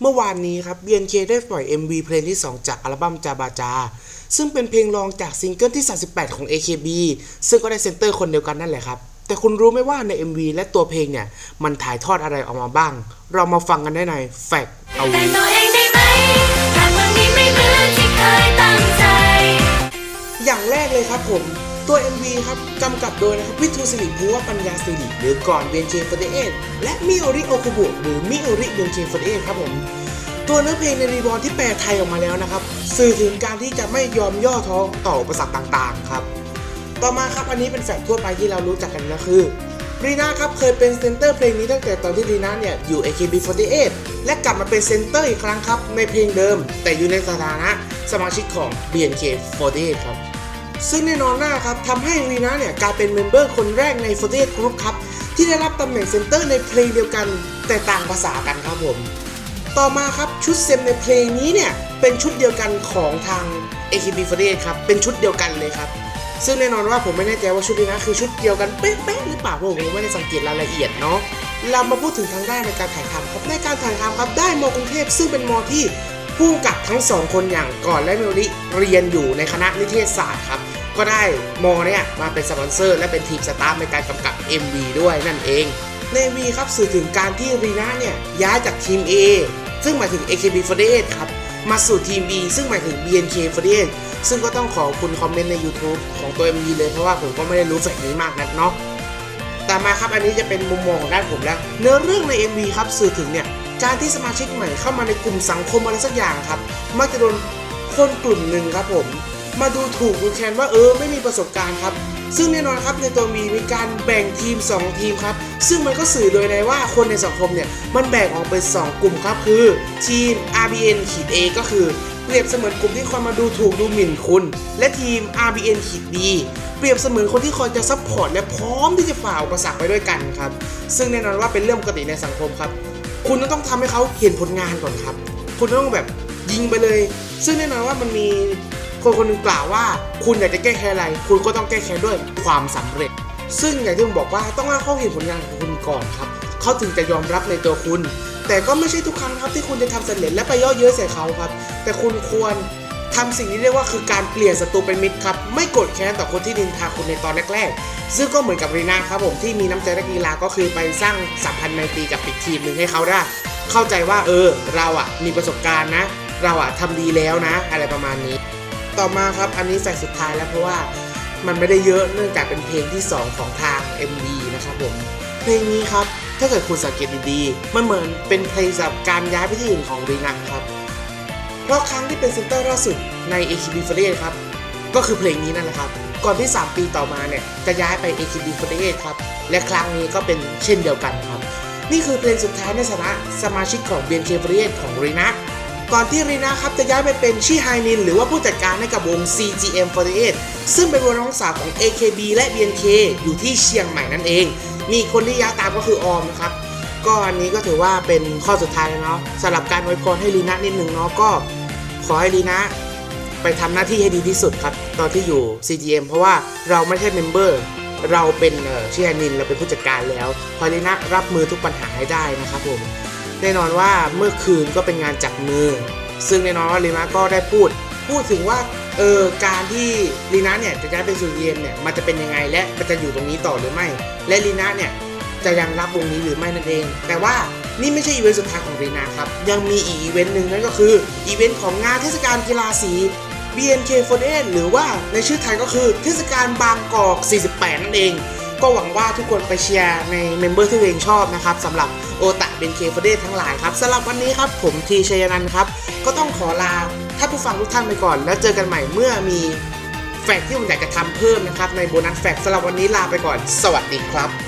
เมื่อวานนี้ครับ BNK ได้ปล่อย MV เพลงที่ 2 จากอัลบั้มจาบาจา ซึ่งเป็นเพลงรองจากซิงเกิลที่ 38 ของ AKB ซึ่งก็ได้ center คนเดียวกันนั่นแหละครับ แต่คุณรู้ไหมว่าใน MV และตัวเพลงเนี่ย มันถ่ายทอดอะไรออกมาบ้าง เรามาฟังกันได้ใน Fact เอาแต่วีตัวเองได้ไหมหากวันนี้ไม่เหมือนที่เคยตั้งใจอย่างแรกเลยครับผม ตัว MV ครับกำกับโดยนะครับวิทูสิริภูวปัญญาสิริหรือก่อน BNK48 และมิโอริโอคุบุหรือมิโอริ BNK48 ครับผมตัวเนื้อเพลงใน Reborn ที่แปลไทยออกมาแล้วนะครับ สื่อถึงการที่จะไม่ยอมย่อท้อต่ออุปสรรคต่างๆครับ ต่อมาครับอันนี้เป็น fact ทั่วไปที่เรารู้จักกันก็คือรีนาครับเคยเป็น center เพลงนี้ตั้งแต่ตอนที่รีนาเนี่ยอยู่ AKB48 และกลับมาเป็น center อีกครั้งครับในเพลงเดิม แต่อยู่ในสถานะสมาชิกของ BNK48 ครับ ซึ่งแน่นอนหน้าครับทำให้รีนาเนี่ยกลายเป็น member คนแรกใน 48 Group ครับ ที่ได้รับตำแหน่งเซนเตอร์ในเพลงเดียวกัน แต่ต่างภาษากันครับผม ต่อมาครับชุดเซมในเพลงนี้เนี่ย เป็นชุดเดียวกันของทาง AKB48 ครับ เป็นชุดเดียวกันเลยครับ ซึ่งแน่นอนว่าผมไม่แน่ใจว่าชุดนี้นะคือชุดเดียวกันเป๊ะๆหรือเปล่าเพราะผมไม่ได้สังเกตรายละเอียดเนาะเรามาพูดถึงทางด้านในการถ่ายทำครับในการถ่ายทำครับได้มอกรุงเทพซึ่งเป็นมอที่ ผู้กับทั้งสองคนอย่างก่อนและเมลลิเรียนอยู่ในคณะนิเทศศาสตร์ครับ ก็ได้มอเนี่ยมาเป็นสปอนเซอร์ และเป็นทีม staff ในการกำกับ MV ด้วยนั่นเอง ใน MV ครับสื่อถึงการที่รีน่าเนี่ยย้ายจากทีม A ซึ่งหมายถึง AKB48 ครับมาสู่ทีม B ซึ่งหมายถึง BNK48 ซึ่งก็ต้องขอบคุณ comment ใน YouTube ของตัว MV เลยเพราะว่าผมก็ไม่ได้รู้ fact นี้มากนักเนาะแต่มาครับอันนี้จะเป็นมุมมองของด้านผมแล้ว เนื้อเรื่องใน MV ครับสื่อถึงเนี่ย การที่สมาชิกใหม่เข้ามาในกลุ่มสังคมอะไรสักอย่างครับ มักจะโดนคนกลุ่มหนึ่งครับผม มาดูถูกดูแคลนว่าเออไม่มีประสบการณ์ครับ ซึ่งแน่นอนครับในตัวมีมีการแบ่งทีม 2 ทีมครับ ซึ่งมันก็สื่อโดยในว่าคนในสังคมเนี่ย มันแบ่งออกเป็น 2 กลุ่มครับ คือทีม RBN ขีด A ก็คือเปรียบเสมือนกลุ่มที่คอยมาดูถูกดูหมิ่นคุณ และทีม RBN ขีด B เปรียบเสมือนคนที่คอยจะ support และพร้อมที่จะฝ่าอุปสรรคไปด้วยกันครับ ซึ่งแน่นอนว่าเป็นเรื่องปกติในสังคมครับ คุณต้องทำให้เขาเห็นผลงานก่อนครับ คุณต้องแบบยิงไปเลย ซึ่งแน่นอนว่ามันมีคนคนหนึงกล่าวว่า คุณอยากจะแก้แค้นอะไร คุณก็ต้องแก้แค้นด้วยความสำเร็จ ซึ่งอย่างที่ผมบอกว่าต้องให้เขาเห็นผลงานของคุณก่อนครับเขาถึงจะยอมรับในตัวคุณ แต่ก็ไม่ใช่ทุกครั้งครับที่คุณจะทำสำเร็จและไปย่อเย้ยใส่เขาครับ แต่คุณควร ทำสิ่งที่เรียกว่าคือการเปลี่ยนศัตรูเป็นมิตรครับ ไม่โกรธแค้นต่อคนที่ดินทาคุณในตอนแรกๆ ซึ่งก็เหมือนกับรีนาครับผมที่มีน้ำใจนักกีฬาก็คือไปสร้างสัมพันธ์ไมตรีกับอีกทีมหนึ่งให้เขาได้ เข้าใจว่าเออ เราอะมีประสบการณ์นะ เราอะทำดีแล้วนะ อะไรประมาณนี้ ต่อมาครับอันนี้ fact สุดท้ายแล้วเพราะว่ามันไม่ได้เยอะเนื่องจากเป็นเพลงที่ 2 ของทาง MV นะครับผมเพลงนี้ครับถ้าเกิดคุณสังเกตดีๆมันเหมือนเป็นเพลงสำหรับการย้ายไปที่อื่นของรีนะครับ เพราะครั้งที่เป็น center ล่าสุดใน AKB48 ครับ ก็คือเพลงนี้นั่นแหละครับ ก่อนที่ 3 ปีต่อมาเนี่ย จะย้ายไป BNK48 ครับ และครั้งนี้ก็เป็นเช่นเดียวกันครับ นี่คือเพลงสุดท้ายในฐานะสมาชิกของ BNK48 ของรีนักก่อนที่รีนาครับจะย้ายไปเป็นชิไฮนิน หรือว่าผู้จัดการให้กับวง CGM48 ซึ่งเป็นวงน้องสาวของ AKB และ BNK อยู่ที่เชียงใหม่นั่นเอง มีคนที่ย้ายตามก็คือออมนะครับก็อันนี้ก็ถือว่าเป็นข้อสุดท้ายแล้วเนาะสำหรับการอวยพรให้ลีน่านิดนึงเนาะก็ ขอให้ลีน่าไปทำหน้าที่ให้ดีที่สุดครับ ตอนที่อยู่ CGM เพราะว่าเราไม่ใช่ member เราเป็นเอ่อ支配人 เราเป็นผู้จัดการแล้วขอให้ลีน่ารับมือทุกปัญหาให้ได้นะครับผม แน่นอนว่าเมื่อคืนก็เป็นงานจับมือ ซึ่งแน่นอนว่าลีนาก็ได้พูด พูดถึงว่าเออการที่ลีนาเนี่ยจะย้ายไปสู่ CGM เนี่ยมันจะเป็นยังไงและมันจะอยู่ตรงนี้ต่อหรือไม่ และลีนาเนี่ย จะยังรับวงนี้หรือไม่นั่นเอง แต่ว่านี่ไม่ใช่อีเวนต์สุดท้ายของลีนาครับ ยังมีอีกอีเวนต์หนึ่งนั่นก็คืออีเวนต์ของงานเทศกาลกีฬาสี BNK48 หรือว่าในชื่อไทยก็คือเทศกาลบางกอก 48 นั่นเอง ก็หวังว่าทุกคนไปเชียร์ใน member ที่ตัวเองชอบนะครับสำหรับโอตะ BNK48 ทั้งหลายครับสำหรับวันนี้ครับผมทีชัยนันท์ครับ ก็ต้องขอลาท่านผู้ฟังทุกท่านไปก่อน แล้วเจอกันใหม่เมื่อมี fact ที่ผมอยากจะทำเพิ่มนะครับในโบนัส fact สำหรับวันนี้ลาไปก่อน สวัสดีครับ